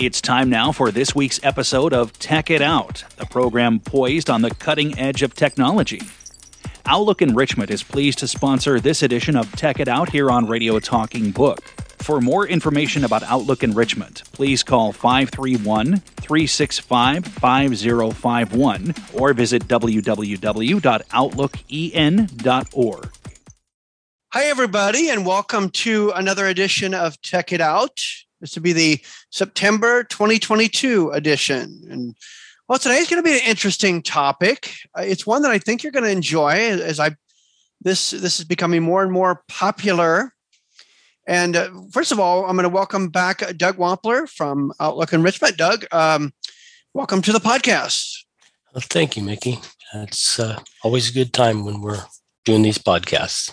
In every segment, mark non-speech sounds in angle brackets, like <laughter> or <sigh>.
It's time now for this week's episode of Tech It Out, a program poised on the cutting edge of technology. Outlook Enrichment is pleased to sponsor this edition of Tech It Out here on Radio Talking Book. For more information about Outlook Enrichment, please call 531 365 5051 or visit www.outlooken.org. Hi, everybody, and welcome to another edition of Tech It Out. This will be the September 2022 edition. And well, today's going to be an interesting topic. Uh, it's one that I think you're going to enjoy as I this this is becoming more and more popular. And uh, first of all, I'm going to welcome back Doug Wampler from Outlook Enrichment. Doug, um, welcome to the podcast. Well, thank you, Mickey. It's uh, always a good time when we're doing these podcasts.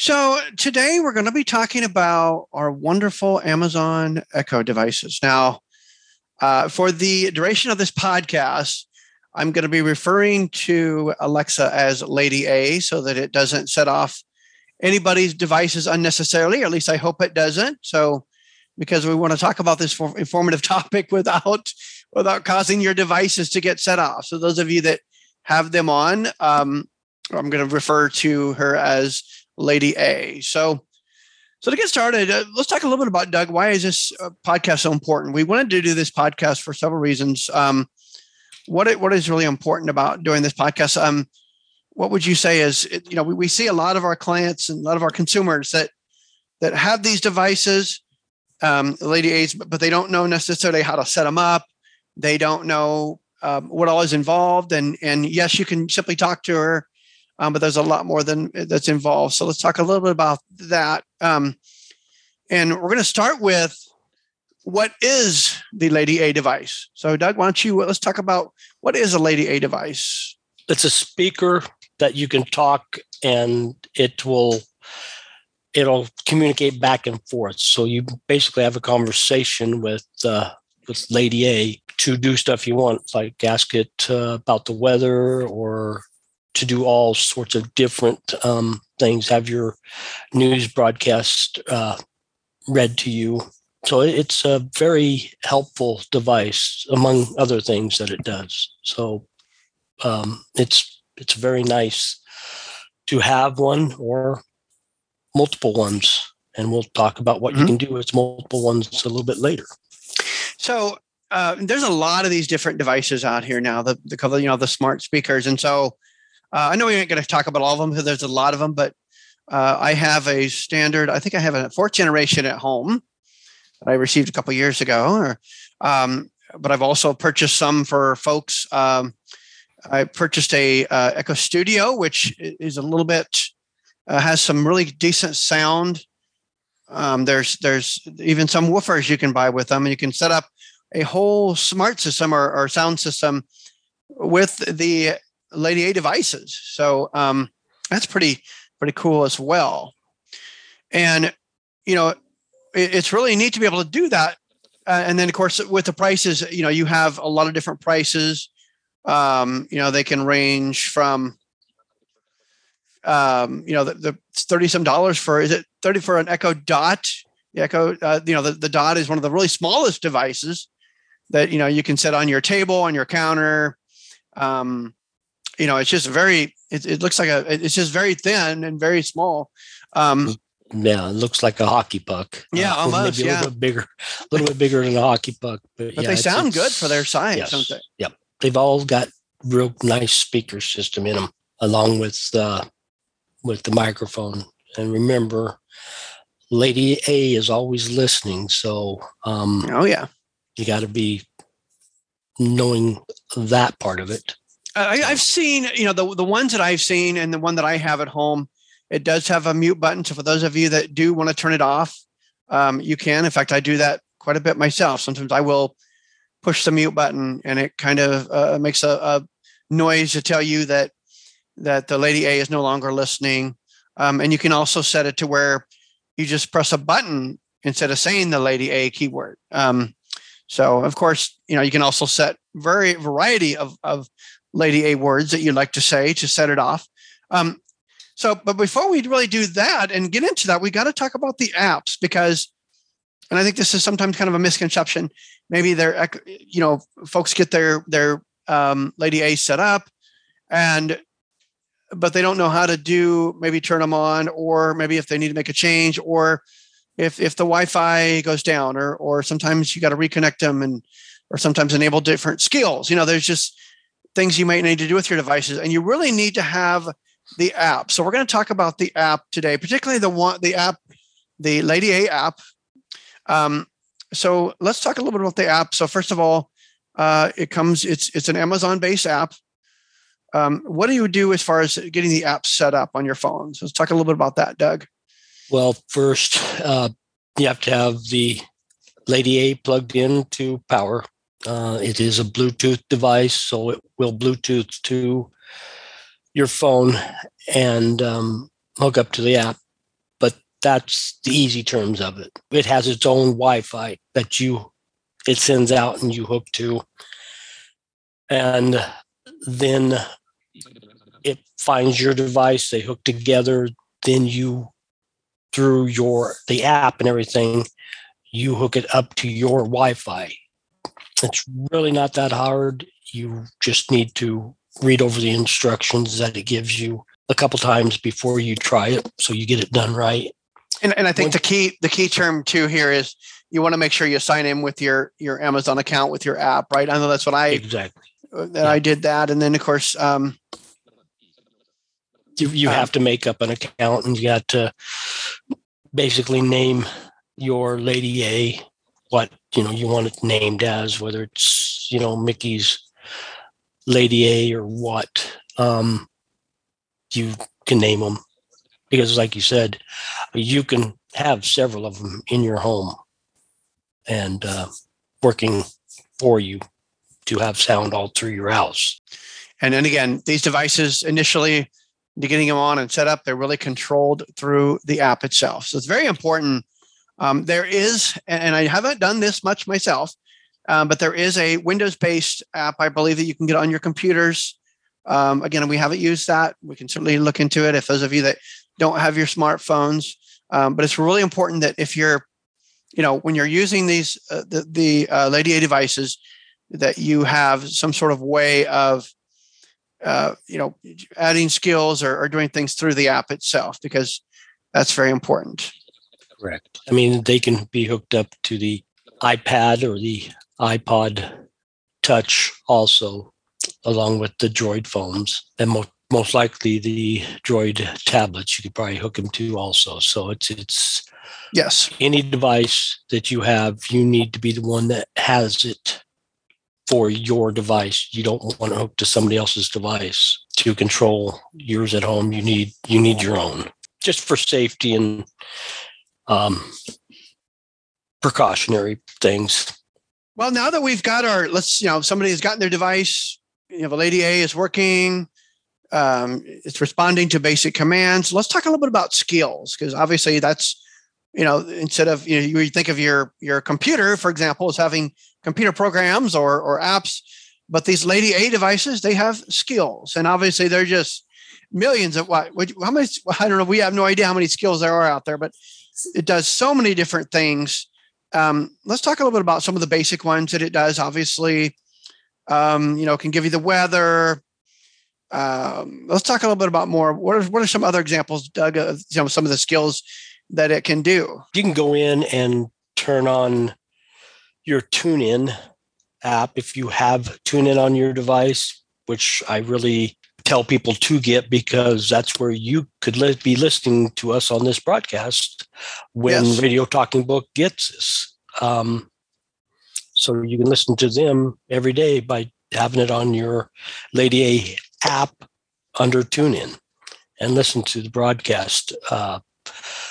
So, today we're going to be talking about our wonderful Amazon Echo devices. Now, uh, for the duration of this podcast, I'm going to be referring to Alexa as Lady A so that it doesn't set off anybody's devices unnecessarily, or at least I hope it doesn't. So, because we want to talk about this informative <laughs> topic without without causing your devices to get set off. So, those of you that have them on, um, I'm going to refer to her as Lady A. So, so to get started, uh, let's talk a little bit about Doug. Why is this uh, podcast so important? We wanted to do this podcast for several reasons. Um, what it, what is really important about doing this podcast? Um, what would you say is you know we, we see a lot of our clients and a lot of our consumers that that have these devices, um, Lady A's, but, but they don't know necessarily how to set them up. They don't know um, what all is involved, and and yes, you can simply talk to her um, but there's a lot more than that's involved. So let's talk a little bit about that. Um, and we're going to start with what is the Lady A device. So, Doug, why don't you let's talk about what is a Lady A device? It's a speaker that you can talk, and it will it'll communicate back and forth. So you basically have a conversation with uh, with Lady A to do stuff you want, like ask it uh, about the weather or to do all sorts of different um, things, have your news broadcast uh, read to you. So it's a very helpful device, among other things that it does. So um, it's it's very nice to have one or multiple ones, and we'll talk about what mm-hmm. you can do with multiple ones a little bit later. So uh, there's a lot of these different devices out here now. The the you know the smart speakers, and so uh, I know we ain't going to talk about all of them because there's a lot of them, but uh, I have a standard. I think I have a fourth generation at home that I received a couple years ago. Or, um, but I've also purchased some for folks. Um, I purchased a uh, Echo Studio, which is a little bit uh, has some really decent sound. Um, there's there's even some woofers you can buy with them, and you can set up a whole smart system or, or sound system with the Lady A devices. So um, that's pretty pretty cool as well. And you know, it, it's really neat to be able to do that. Uh, and then of course with the prices, you know, you have a lot of different prices. Um, you know, they can range from um, you know, the, the 30 some dollars for is it 30 for an Echo Dot? The Echo, uh, you know, the, the Dot is one of the really smallest devices that you know you can set on your table, on your counter. Um, you know, it's just very, it, it looks like a, it's just very thin and very small. Um, yeah, it looks like a hockey puck. Yeah, uh, almost. Maybe a yeah. little bit bigger, a little bit bigger than a hockey puck. But, but yeah, they sound it's, good for their size, yes, don't they? Yep. They've all got real nice speaker system in them, along with uh, with the microphone. And remember, Lady A is always listening, so um, oh yeah, you got to be knowing that part of it. I, have seen, you know, the the ones that I've seen, and the one that I have at home, it does have a mute button. So for those of you that do want to turn it off, um, you can. In fact, I do that quite a bit myself. Sometimes I will push the mute button, and it kind of uh, makes a, a, noise to tell you that that the Lady A is no longer listening. Um, and you can also set it to where you just press a button instead of saying the Lady A keyword. Um, so of course, you know, you can also set very variety of, of Lady A words that you'd like to say to set it off. Um, so, but before we really do that and get into that, we got to talk about the apps because and I think this is sometimes kind of a misconception. Maybe they're, you know, folks get their their um, Lady A set up, and but they don't know how to do maybe turn them on, or maybe if they need to make a change, or if if the Wi-Fi goes down, or or sometimes you got to reconnect them, and or sometimes enable different skills. You know, there's just things you might need to do with your devices, and you really need to have the app. So we're going to talk about the app today, particularly the one the app, the Lady A app um, so let's talk a little bit about the app. So first of all, uh, it comes. It's it's an Amazon-based app. Um, what do you do as far as getting the app set up on your phone? So let's talk a little bit about that, Doug. Well, first uh, you have to have the Lady A plugged in to power. Uh, it is a Bluetooth device, so it will Bluetooth to your phone and um, hook up to the app But that's the easy terms of it. It has its own Wi-Fi that you it sends out and you hook to, and then it finds your device. They hook together. Then you, through your the app and everything, you hook it up to your Wi-Fi. It's really not that hard. You just need to read over the instructions that it gives you a couple times before you try it so you get it done right and, and I think the key the key term too here is you want to make sure you sign in with your your Amazon account with your app, right? I know that's what I exactly uh, that yeah. I did that, and then of course um, you you uh, have to make up an account, and you got to basically name your Lady A what you know you want it named as, whether it's you know Mickey's Lady A or what. Um, you can name them because like you said you can have several of them in your home and uh, working for you to have sound all through your house and then again these devices initially getting them on and set up they're really controlled through the app itself so it's very important um, there is and i haven't done this much myself um, but there is a windows based app i believe that you can get on your computers um, again we haven't used that we can certainly look into it if those of you that don't have your smartphones. Um, but it's really important that if you're, you know, when you're using these uh, the, the uh, Lady A devices, that you have some sort of way of, uh, you know, adding skills or, or doing things through the app itself because that's very important. Correct. I mean, they can be hooked up to the iPad or the iPod Touch also, along with the Droid phones. And mo- most likely the droid tablets you could probably hook them to also so it's it's yes any device that you have you need to be the one that has it for your device you don't want to hook to somebody else's device to control yours at home you need you need your own just for safety and um, precautionary things well now that we've got our let's you know somebody has gotten their device you have a lady a is working um, it's responding to basic commands. Let's talk a little bit about skills because obviously that's you know instead of you know you think of your your computer for example as having computer programs or or apps, but these Lady A devices they have skills and obviously they're just millions of what how many I don't know we have no idea how many skills there are out there, but it does so many different things. Um, let's talk a little bit about some of the basic ones that it does. Obviously, um, you know, can give you the weather, um, let's talk a little bit about more. What are what are some other examples, Doug, of you know, some of the skills that it can do? You can go in and turn on your TuneIn app if you have TuneIn on your device, which I really tell people to get because that's where you could li- be listening to us on this broadcast when yes. Radio Talking Book gets us. Um, so you can listen to them every day by having it on your Lady A app under TuneIn and listen to the broadcast. Uh,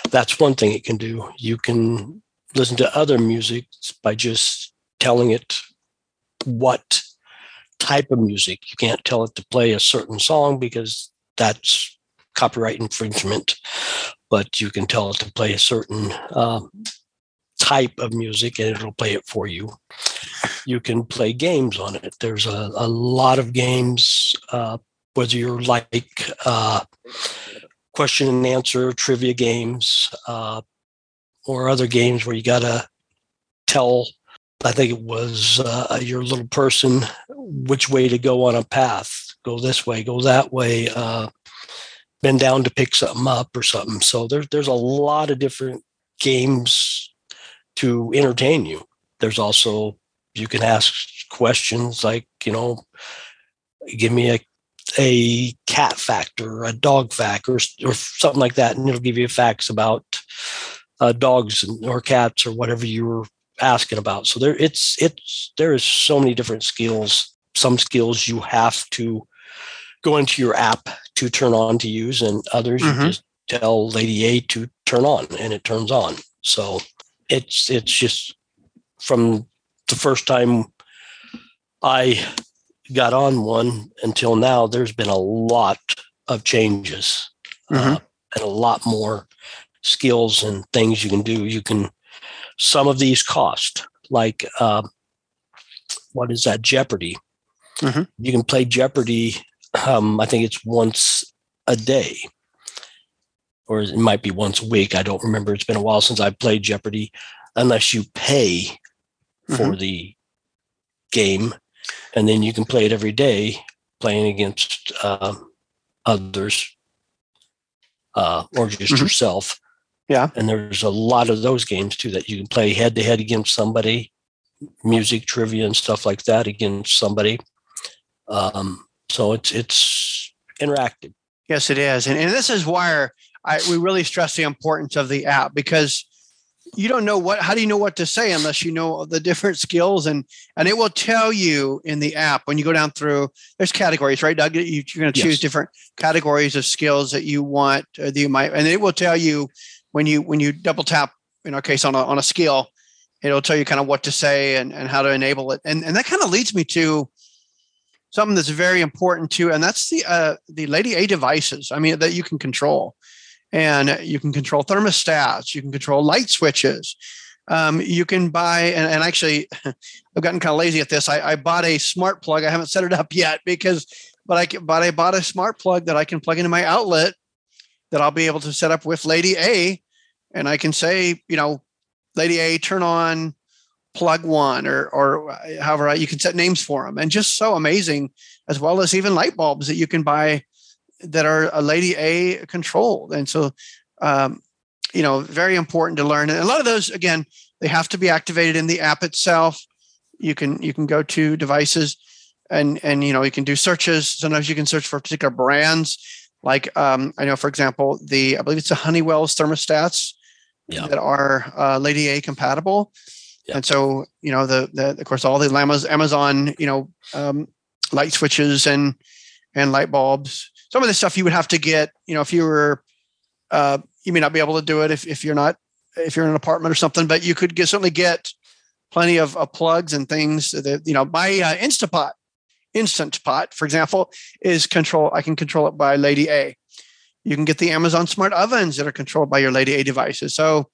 that's one thing it can do. You can listen to other music by just telling it what type of music. You can't tell it to play a certain song because that's copyright infringement, but you can tell it to play a certain uh, type of music and it'll play it for you. You can play games on it. There's a, a lot of games, uh, whether you're like uh, question and answer trivia games uh, or other games where you got to tell I think it was uh, your little person which way to go on a path. Go this way, go that way. Uh, bend down to pick something up or something. So there's there's a lot of different games to entertain you. There's also you can ask questions like you know, give me a a cat fact or a dog fact or or something like that, and it'll give you facts about uh, dogs or cats or whatever you were asking about. So there, it's it's there is so many different skills. Some skills you have to go into your app to turn on to use, and others mm-hmm. you just tell Lady A to turn on, and it turns on. So it's it's just from the first time I got on one until now, there's been a lot of changes mm-hmm. uh, and a lot more skills and things you can do. You can some of these cost, like uh, what is that? Jeopardy. Mm-hmm. You can play Jeopardy. Um, I think it's once a day, or it might be once a week. I don't remember. It's been a while since I played Jeopardy. Unless you pay mm-hmm. for the game, and then you can play it every day, playing against uh, others uh, or just mm-hmm. yourself. Yeah. And there's a lot of those games too that you can play head to head against somebody, music trivia and stuff like that against somebody. Um, so it's it's interactive. Yes, it is, and, and this is why I, we really stress the importance of the app because you don't know what how do you know what to say unless you know the different skills and and it will tell you in the app when you go down through there's categories right doug you, are going to choose yes. different categories of skills that you want that you might and it will tell you when you when you double tap in our case on a, on a skill it'll tell you kind of what to say and, and how to enable it and and that kind of leads me to something that's very important too and that's the uh, the lady a devices i mean that you can control. And you can control thermostats you can control light switches. Um, you can buy and, and actually <laughs> i've gotten kind of lazy at this. I, I, bought a smart plug. I haven't set it up yet because but i but i bought a smart plug that i can plug into my outlet that I'll be able to set up with Lady A. And I can say, you know, Lady A, turn on plug one or or however you can set names for them. And just so amazing, as well as even light bulbs that you can buy that are a Lady A controlled. And so um, you know, very important to learn. And a lot of those, again, they have to be activated in the app itself. You can you can go to devices and and you know you can do searches. Sometimes you can search for particular brands like um, I know, for example, the I believe it's the Honeywell's thermostats yeah. that are uh, Lady A compatible, yeah. and so you know the, the of course all the Amazon you know um, light switches and and light bulbs. Some of the stuff you would have to get you know if you were uh, you may not be able to do it if if you're not if you're in an apartment or something, but you could get, certainly get plenty of, of plugs and things that you know my uh, Instapot Instant Pot, for example, is control. I can control it by Lady A. You can get the Amazon Smart Ovens that are controlled by your Lady A devices. So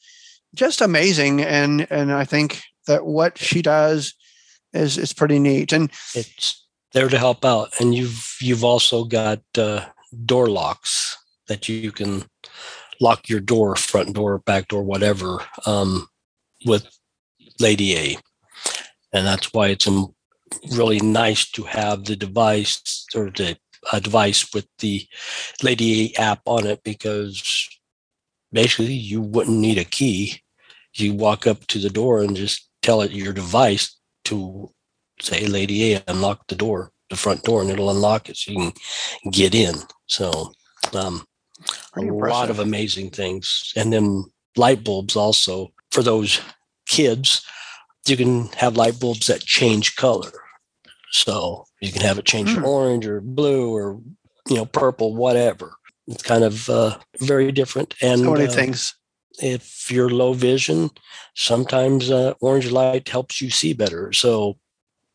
just amazing, and and I think that what she does is is pretty neat. And it's there to help out. And you've you've also got uh, door locks that you can lock your door, front door, back door, whatever, um, with Lady A. And that's why it's really nice to have the device or the uh, device with the Lady A app on it because basically you wouldn't need a key. You walk up to the door and just tell it your device to say Lady A unlock the door, the front door, and it'll unlock it so you can get in. So um, a lot of amazing things. And then light bulbs also for those kids you can have light bulbs that change color. So you can have it change mm. orange or blue or you know purple, whatever. It's kind of uh, very different. And so many uh, things. If you're low vision, sometimes uh, orange light helps you see better. So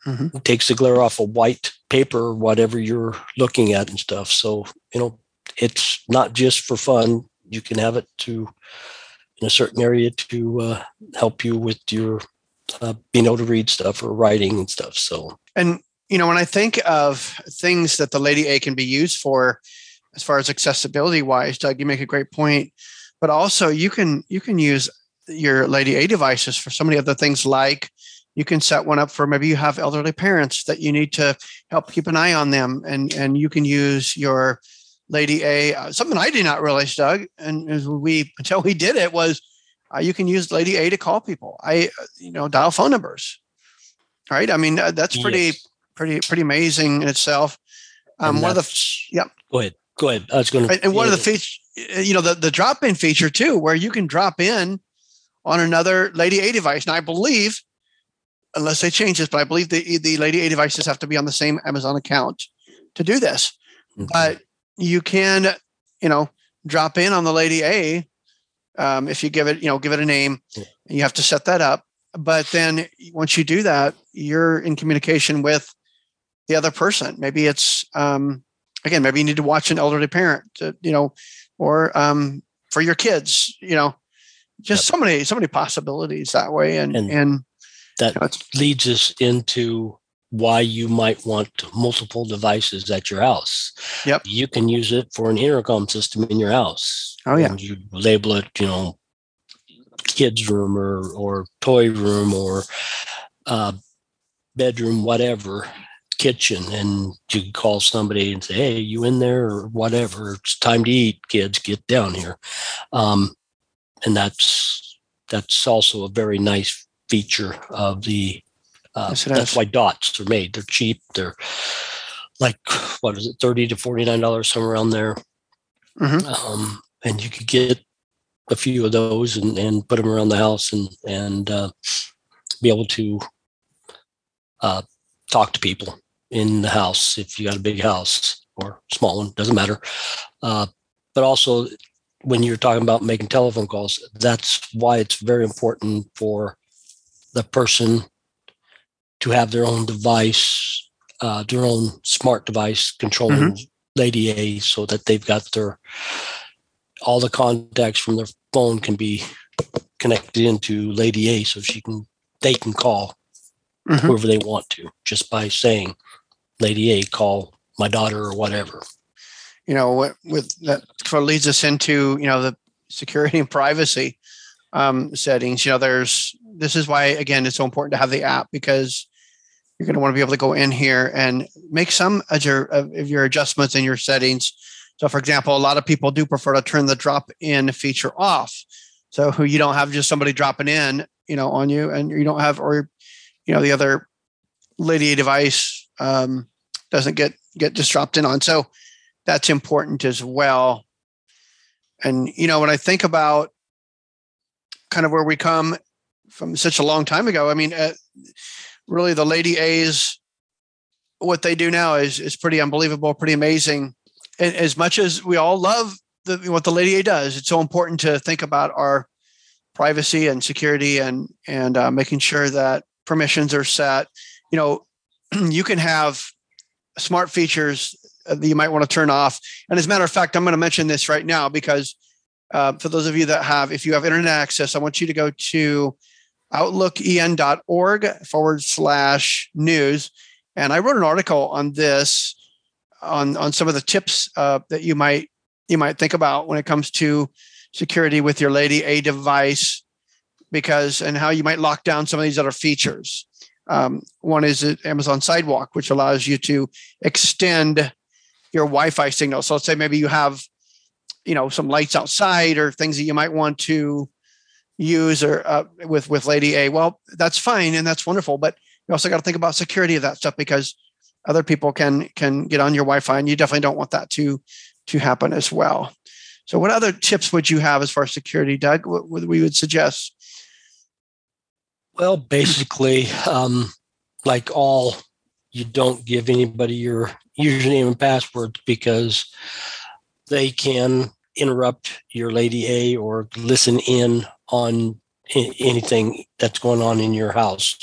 mm-hmm. it takes the glare off of white paper or whatever you're looking at and stuff. So you know it's not just for fun. You can have it to in a certain area to uh, help you with your uh, being able to read stuff or writing and stuff. So, and you know, when I think of things that the Lady A can be used for, as far as accessibility wise, Doug, you make a great point. But also, you can you can use your Lady A devices for so many other things like you can set one up for maybe you have elderly parents that you need to help keep an eye on them. And and you can use your lady a uh, something i did not realize doug and we <laughs> until we did it was uh, you can use lady a to call people. I uh, you know dial phone numbers right? I mean uh, that's pretty yes. pretty pretty amazing in itself. Um one of the yeah go ahead. Go ahead. I was going to and one of the features you know the, the drop in feature too where you can drop in on another lady a device and i believe unless they change this, but I believe the the Lady A devices have to be on the same Amazon account to do this. Mm-hmm. But you can, you know, drop in on the Lady A um, if you give it, you know, give it a name. Yeah. You have to set that up. But then once you do that, you're in communication with the other person. Maybe it's um, again, maybe you need to watch an elderly parent, to, you know, or um, for your kids, you know, just yep. so many so many possibilities that way. And and, and that leads us into why you might want multiple devices at your house. Yep. You can use it for an intercom system in your house. Oh yeah. And you label it, you know, kids room or or toy room or uh, bedroom, whatever, kitchen, and you can call somebody and say, "Hey, you in there?" or whatever. It's time to eat, kids. Get down here. Um, and that's that's also a very nice feature of the. Uh, that's why dots are made. They're cheap. They're like what is it, thirty to forty nine dollars somewhere around there. Mm-hmm. Um, and you could get a few of those and, and put them around the house and and uh, be able to uh, talk to people in the house if you got a big house or small one doesn't matter uh, but also when you're talking about making telephone calls that's why it's very important for the person to have their own device, uh, their own smart device controlling mm-hmm. Lady A, so that they've got their all the contacts from their phone can be connected into Lady A, so she can they can call mm-hmm. whoever they want to just by saying, "Lady A, call my daughter" or whatever. You know, what with that sort of leads us into you know the security and privacy um, settings. You know, there's this is why again it's so important to have the app because you're going to want to be able to go in here and make some of your of your adjustments in your settings. So, for example, a lot of people do prefer to turn the drop in feature off, so you don't have just somebody dropping in, you know, on you, and you don't have or you know the other Lady device um, doesn't get get disrupted in on. So that's important as well. And you know, when I think about kind of where we come from such a long time ago. I mean, uh, really, the Lady A's, what they do now is is pretty unbelievable, pretty amazing. And as much as we all love the, what the Lady A does, it's so important to think about our privacy and security and and uh, making sure that permissions are set. You know, <clears throat> you can have smart features that you might want to turn off. And as a matter of fact, I'm going to mention this right now because uh, for those of you that have, if you have internet access, I want you to go to outlooken.org forward slash news. And I wrote an article on this, on, on some of the tips uh, that you might you might think about when it comes to security with your Lady A device, because and how you might lock down some of these other features. Um, one is Amazon Sidewalk, which allows you to extend your Wi-Fi signal. So let's say maybe you have, you know, some lights outside or things that you might want to use or uh, with with Lady A. Well, that's fine and that's wonderful, but you also got to think about security of that stuff because other people can can get on your Wi-Fi, and you definitely don't want that to to happen as well. So, what other tips would you have as far as security, Doug? What, what we would suggest? Well, basically, um, like all, you don't give anybody your username and password because they can interrupt your Lady A or listen in on anything that's going on in your house.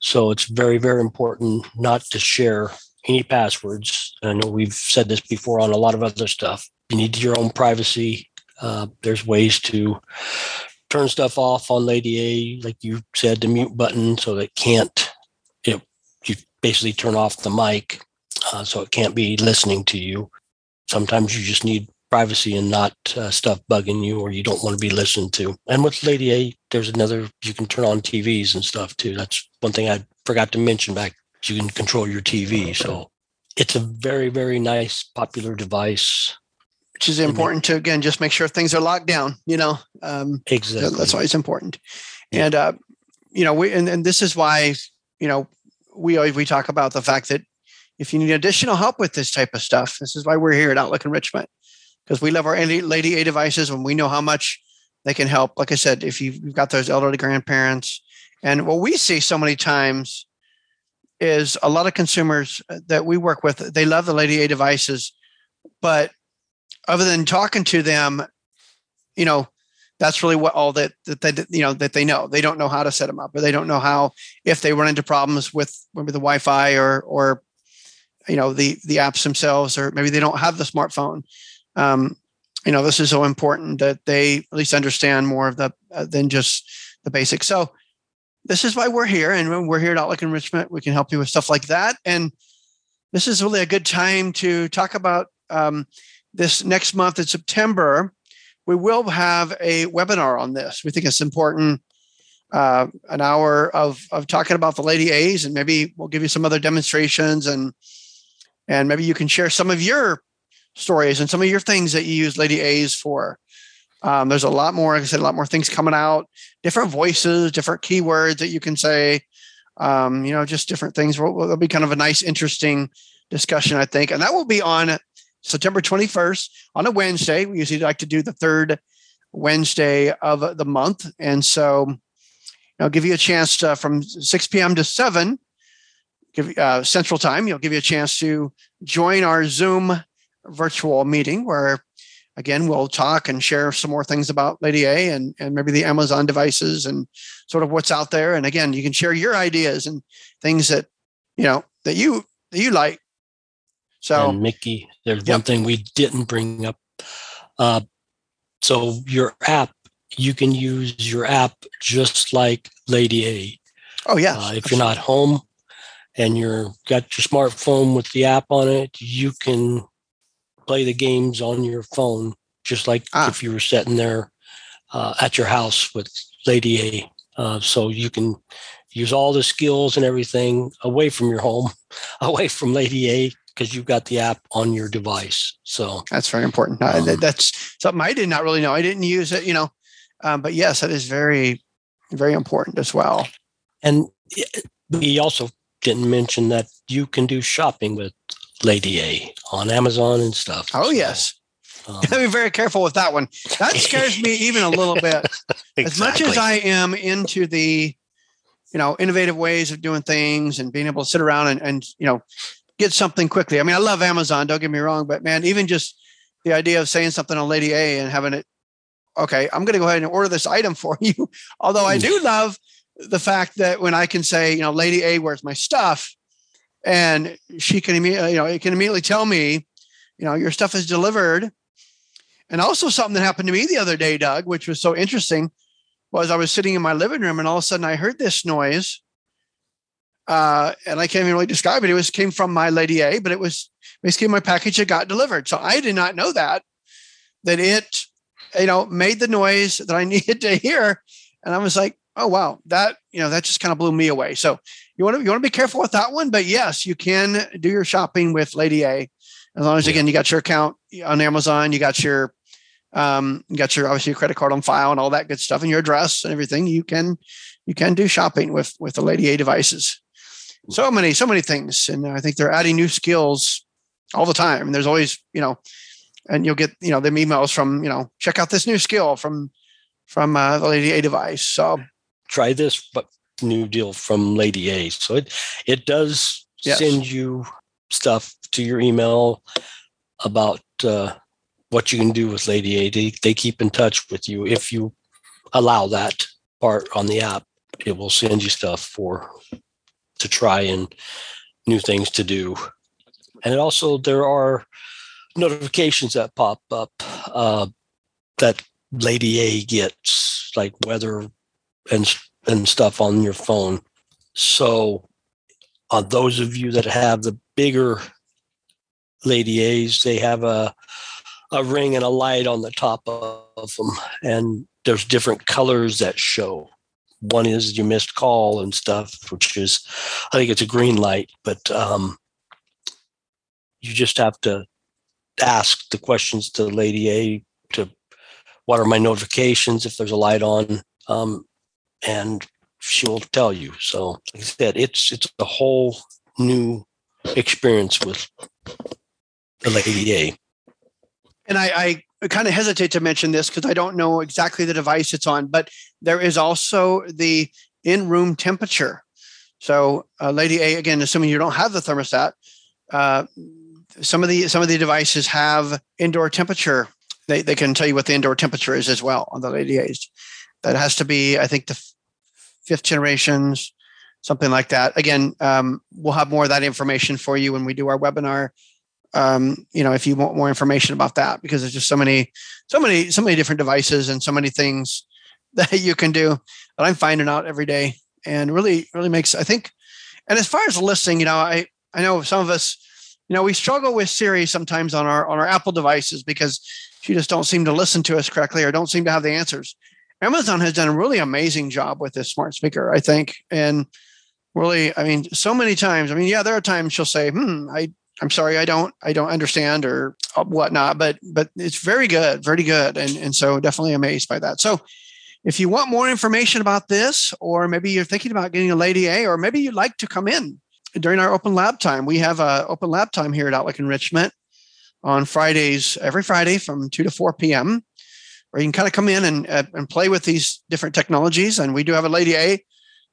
So it's very, very important not to share any passwords. I know we've said this before on a lot of other stuff. You need your own privacy. Uh, there's ways to turn stuff off on Lady A, like you said, the mute button, so that can't. It, you basically turn off the mic, uh, so it can't be listening to you. Sometimes you just need privacy and not uh, stuff bugging you or you don't want to be listened to. And with Lady A, there's another you can turn on TVs and stuff too. That's one thing I forgot to mention back. You can control your TV, so it's a very very nice popular device. Which is important to again just make sure things are locked down. You know, um, exactly. That's why it's important. Yeah. And uh, you know, we and, and this is why you know we always we talk about the fact that if you need additional help with this type of stuff, this is why we're here at Outlook Enrichment because we love our Lady A devices and we know how much they can help. Like I said, if you've got those elderly grandparents, and what we see so many times is a lot of consumers that we work with, they love the Lady A devices, but other than talking to them, you know, that's really what all that that they you know that they know. They don't know how to set them up, or they don't know how if they run into problems with maybe the Wi-Fi or or you know the the apps themselves, or maybe they don't have the smartphone um, you know, this is so important that they at least understand more of the uh, than just the basics. So this is why we're here, and when we're here at Outlook Enrichment, we can help you with stuff like that. And this is really a good time to talk about um, this next month in September. We will have a webinar on this. We think it's important. Uh, an hour of of talking about the Lady A's, and maybe we'll give you some other demonstrations, and and maybe you can share some of your stories and some of your things that you use Lady A's for. Um, there's a lot more, like I said, a lot more things coming out, different voices, different keywords that you can say, um, you know, just different things. It'll be kind of a nice, interesting discussion, I think. And that will be on September 21st on a Wednesday. We usually like to do the third Wednesday of the month. And so I'll give you a chance to, from 6 p.m. to 7 give, uh, Central Time. You'll give you a chance to join our Zoom virtual meeting where again we'll talk and share some more things about lady a and, and maybe the amazon devices and sort of what's out there and again you can share your ideas and things that you know that you that you like so and mickey there's yep. one thing we didn't bring up uh, so your app you can use your app just like lady a oh yeah uh, if you're not home and you're got your smartphone with the app on it you can play the games on your phone, just like ah. if you were sitting there uh, at your house with Lady A. Uh, so you can use all the skills and everything away from your home, <laughs> away from Lady A, because you've got the app on your device. So that's very important. Um, that's something I did not really know. I didn't use it, you know, um, but yes, that is very, very important as well. And we also didn't mention that you can do shopping with Lady A on Amazon and stuff. Oh, so, yes. Um, <laughs> be very careful with that one. That scares me even a little bit. exactly. <laughs> As much as I am into the, you know, innovative ways of doing things and being able to sit around and, and you know, get something quickly. I mean, I love Amazon, don't get me wrong, but man, even just the idea of saying something on Lady A and having it, okay, I'm going to go ahead and order this item for <laughs> you. Although I hmm. do love the fact that when I can say, you know, Lady A, where's my stuff? and she can immediately, you know, it can immediately tell me, you know, your stuff is delivered. And also something that happened to me the other day, Doug, which was so interesting, was I was sitting in my living room and all of a sudden I heard this noise. Uh, and I can't even really describe it. It was came from my Lady A, but it was basically my package that got delivered. So I did not know that that it, you know, made the noise that I <laughs> needed to hear. And I was like, oh wow, that you know that just kind of blew me away. So you want to you want to be careful with that one, but yes, you can do your shopping with Lady A, as long as again you got your account on Amazon, you got your um, you got your obviously your credit card on file and all that good stuff, and your address and everything. You can you can do shopping with with the Lady A devices. So many so many things, and I think they're adding new skills all the time. And there's always you know, and you'll get you know them emails from you know check out this new skill from from uh, the Lady A device. So try this, but new deal from Lady A. So it it does yes. send you stuff to your email about uh, what you can do with Lady A. They, they keep in touch with you if you allow that part on the app. It will send you stuff for to try and new things to do. And also there are notifications that pop up uh, that Lady A gets, like weather and and stuff on your phone. So, on uh, those of you that have the bigger Lady A's, they have a a ring and a light on the top of them, and there's different colors that show. One is your missed call and stuff, which is, I think it's a green light, but um, you just have to ask the questions to Lady A to what are my notifications if there's a light on, um, and she'll tell you. So, like I said, it's it's a whole new experience with the Lady A. And I, I kind of hesitate to mention this because I don't know exactly the device it's on, but there is also the in-room temperature. So, uh, Lady A, again, assuming you don't have the thermostat, uh, some of the some of the devices have indoor temperature. They they can tell you what the indoor temperature is as well on the Lady A's. That has to be, I think, the fifth generations, something like that. Again, um, we'll have more of that information for you when we do our webinar. Um, you know, if you want more information about that, because there's just so many, so many, so many different devices and so many things <laughs> that you can do that I'm finding out every day, and really, really makes I think. And as far as listening, you know, I I know some of us, you know, we struggle with Siri sometimes on our on our Apple devices because she just don't seem to listen to us correctly or don't seem to have the answers. Amazon has done a really amazing job with this smart speaker, I think, and really, I mean, so many times. I mean, yeah, there are times she'll say, "Hmm, I I'm sorry, I don't, I don't understand or whatnot, but, but it's very good, very good. And, and so definitely amazed by that. So if you want more information about this, or maybe you're thinking about getting a Lady A, or maybe you'd like to come in during our open lab time, we have a open lab time here at Outlook Enrichment on Fridays, every Friday from 2 to 4 p.m., where you can kind of come in and, uh, and play with these different technologies. And we do have a Lady A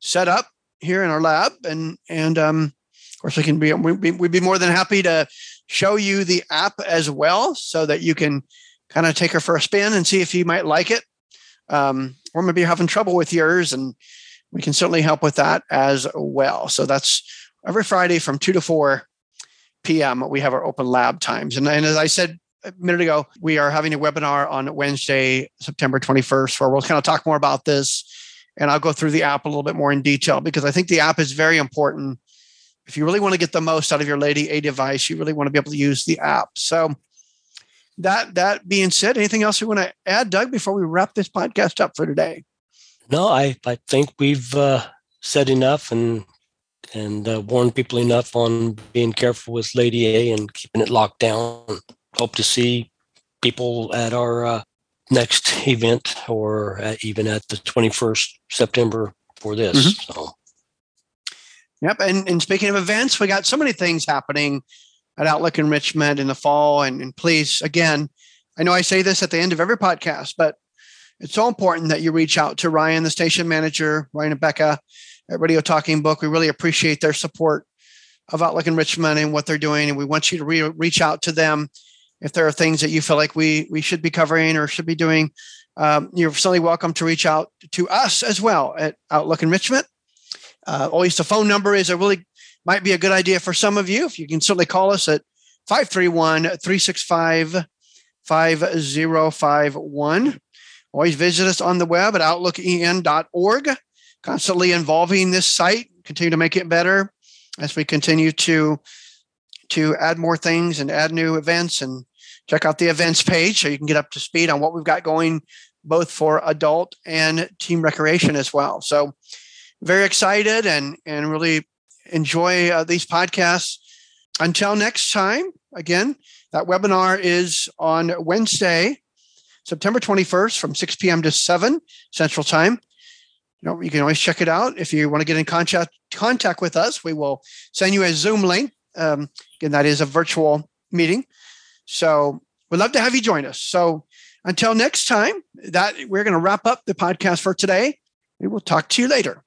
set up here in our lab. And, and, um, of course, we can be we'd be more than happy to show you the app as well, so that you can kind of take her for a spin and see if you might like it, um, or maybe you're having trouble with yours, and we can certainly help with that as well. So that's every Friday from two to four p.m. We have our open lab times, and, and as I said a minute ago, we are having a webinar on Wednesday, September 21st, where we'll kind of talk more about this. And I'll go through the app a little bit more in detail because I think the app is very important if you really want to get the most out of your Lady A device, you really want to be able to use the app. So that that being said, anything else you want to add, Doug, before we wrap this podcast up for today? No, I I think we've uh, said enough and and uh, warned people enough on being careful with Lady A and keeping it locked down. Hope to see people at our uh, next <laughs> event or even at the 21st September for this. Mm-hmm. So Yep. And, and speaking of events, we got so many things happening at Outlook Enrichment in the fall. And, and please, again, I know I say this at the end of every podcast, but it's so important that you reach out to Ryan, the station manager, Ryan and Becca at Radio Talking Book. We really appreciate their support of Outlook Enrichment and what they're doing. And we want you to re- reach out to them if there are things that you feel like we we should be covering or should be doing. Um, you're certainly welcome to reach out to us as well at Outlook Enrichment uh, always the phone number is a really might be a good idea for some of you. If you can certainly call us at 531 365 5051. Always visit us on the web at outlooken.org. Constantly involving this site, continue to make it better as we continue to to add more things and add new events and check out the events page so you can get up to speed on what we've got going both for adult and team recreation as well. So very excited and and really enjoy uh, these podcasts. Until next time, again, that webinar is on Wednesday, September 21st from 6 p.m. to 7 Central Time. You know, you can always check it out. If you want to get in contact contact with us, we will send you a Zoom link. Um, again, that is a virtual meeting. So we'd love to have you join us. So until next time, that we're going to wrap up the podcast for today. We will talk to you later.